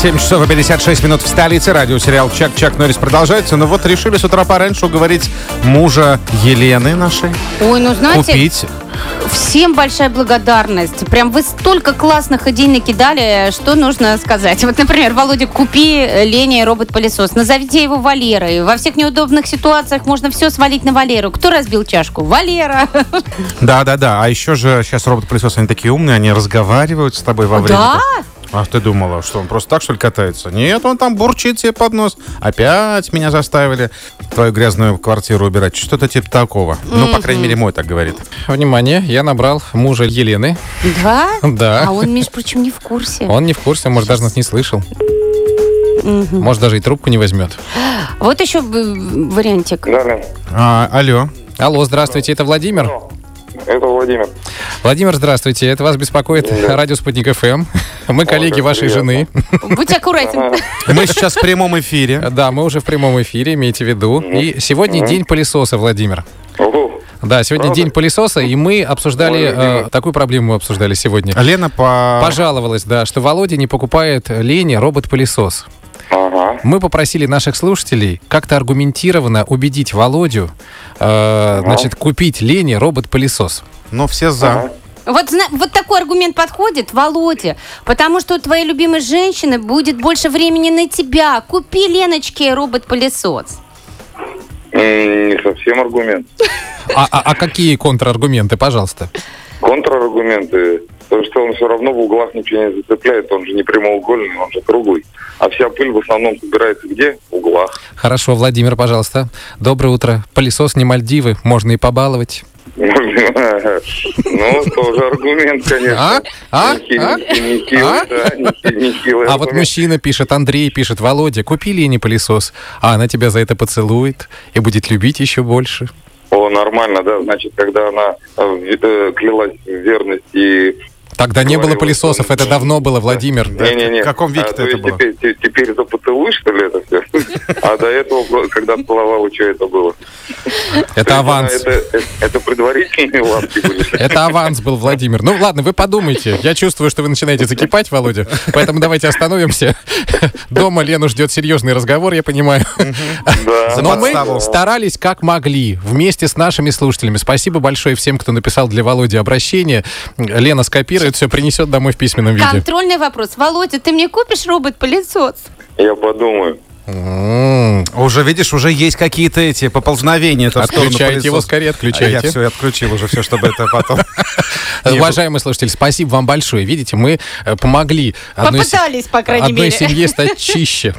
7 часов и 56 минут в столице. Радиосериал «Чак-Чак Норрис» продолжается. Но вот решили с утра пораньше уговорить мужа Елены нашей Ой, ну знаете, купить. всем большая благодарность. Прям вы столько классных идей накидали, что нужно сказать. Вот, например, Володя, купи Лене робот-пылесос. Назовите его Валерой. Во всех неудобных ситуациях можно все свалить на Валеру. Кто разбил чашку? Валера. Да-да-да. А еще же сейчас робот-пылесосы, они такие умные, они разговаривают с тобой во время. Да? А ты думала, что он просто так, что ли, катается? Нет, он там бурчит тебе под нос. Опять меня заставили твою грязную квартиру убирать. Что-то типа такого. Ну, по крайней мере, мой так говорит. Внимание, я набрал мужа Елены. Да? Да. А он, между прочим, не в курсе. Он не в курсе, может, даже нас не слышал. Может, даже и трубку не возьмет. Вот еще вариантик. Да, да. А, алло. Алло, здравствуйте, это Владимир. Это Владимир. Владимир, здравствуйте, это вас беспокоит Да. радио «Спутник ФМ». Мы коллеги как вашей жены. Будь аккуратен. Мы сейчас в прямом эфире. Да, мы уже в прямом эфире, имейте в виду. И сегодня день пылесоса, Владимир. Да, сегодня Правда? день пылесоса, и мы обсуждали, э, такую проблему мы обсуждали сегодня. Лена по... Пожаловалась, да, что Володя не покупает Лене робот-пылесос. Ага. Мы попросили наших слушателей как-то аргументированно убедить Володю, э, значит, купить Лене робот-пылесос. Ну, все за. Ага. Вот, вот такой аргумент подходит, Володя, потому что у твоей любимой женщины будет больше времени на тебя. Купи Леночке робот-пылесос. Не совсем аргумент. А, а- а какие контраргументы, пожалуйста? Контраргументы. То, что он все равно в углах ничего не зацепляет. Он же не прямоугольный, он же круглый. А вся пыль в основном собирается где? В углах. Хорошо, Владимир, пожалуйста. Доброе утро. Пылесос не Мальдивы, можно и побаловать. Ну, тоже аргумент, конечно. А? А? Не А? не не А? не не А вот мужчина пишет, Андрей пишет, Володя, купи Лене пылесос, а она тебя за это поцелует и будет любить еще больше. О, нормально, да. Значит, когда она э, в- э, клялась в верности Тогда не было пылесосов, это давно было, Владимир. Не-не-не. В каком веке-то А, то это было? Теперь, те- теперь это поцелуй, что ли, это все? А до этого, когда целовала, что это было? То Это аванс. Это, это- предварительные лапки были. Это аванс был, Владимир. Ну ладно, вы подумайте. Я чувствую, что вы начинаете закипать, Володя. Поэтому давайте остановимся. Дома Лену ждет серьезный разговор, я понимаю. Да. Но мы старались как могли вместе с нашими слушателями. Спасибо большое всем, кто написал для Володи обращение. Лена скопирует, все принесет домой в письменном виде. Контрольный вопрос. Володя, ты мне купишь робот-пылесос? Я подумаю. М, Уже, видишь, уже есть какие-то эти поползновения. Отключайте его скорее, Я отключайте. все отключил уже, все, чтобы это потом... Уважаемые слушатели, спасибо вам большое. Видите, мы э, помогли одной, Попытались, по крайней одной мере. семье стать чище.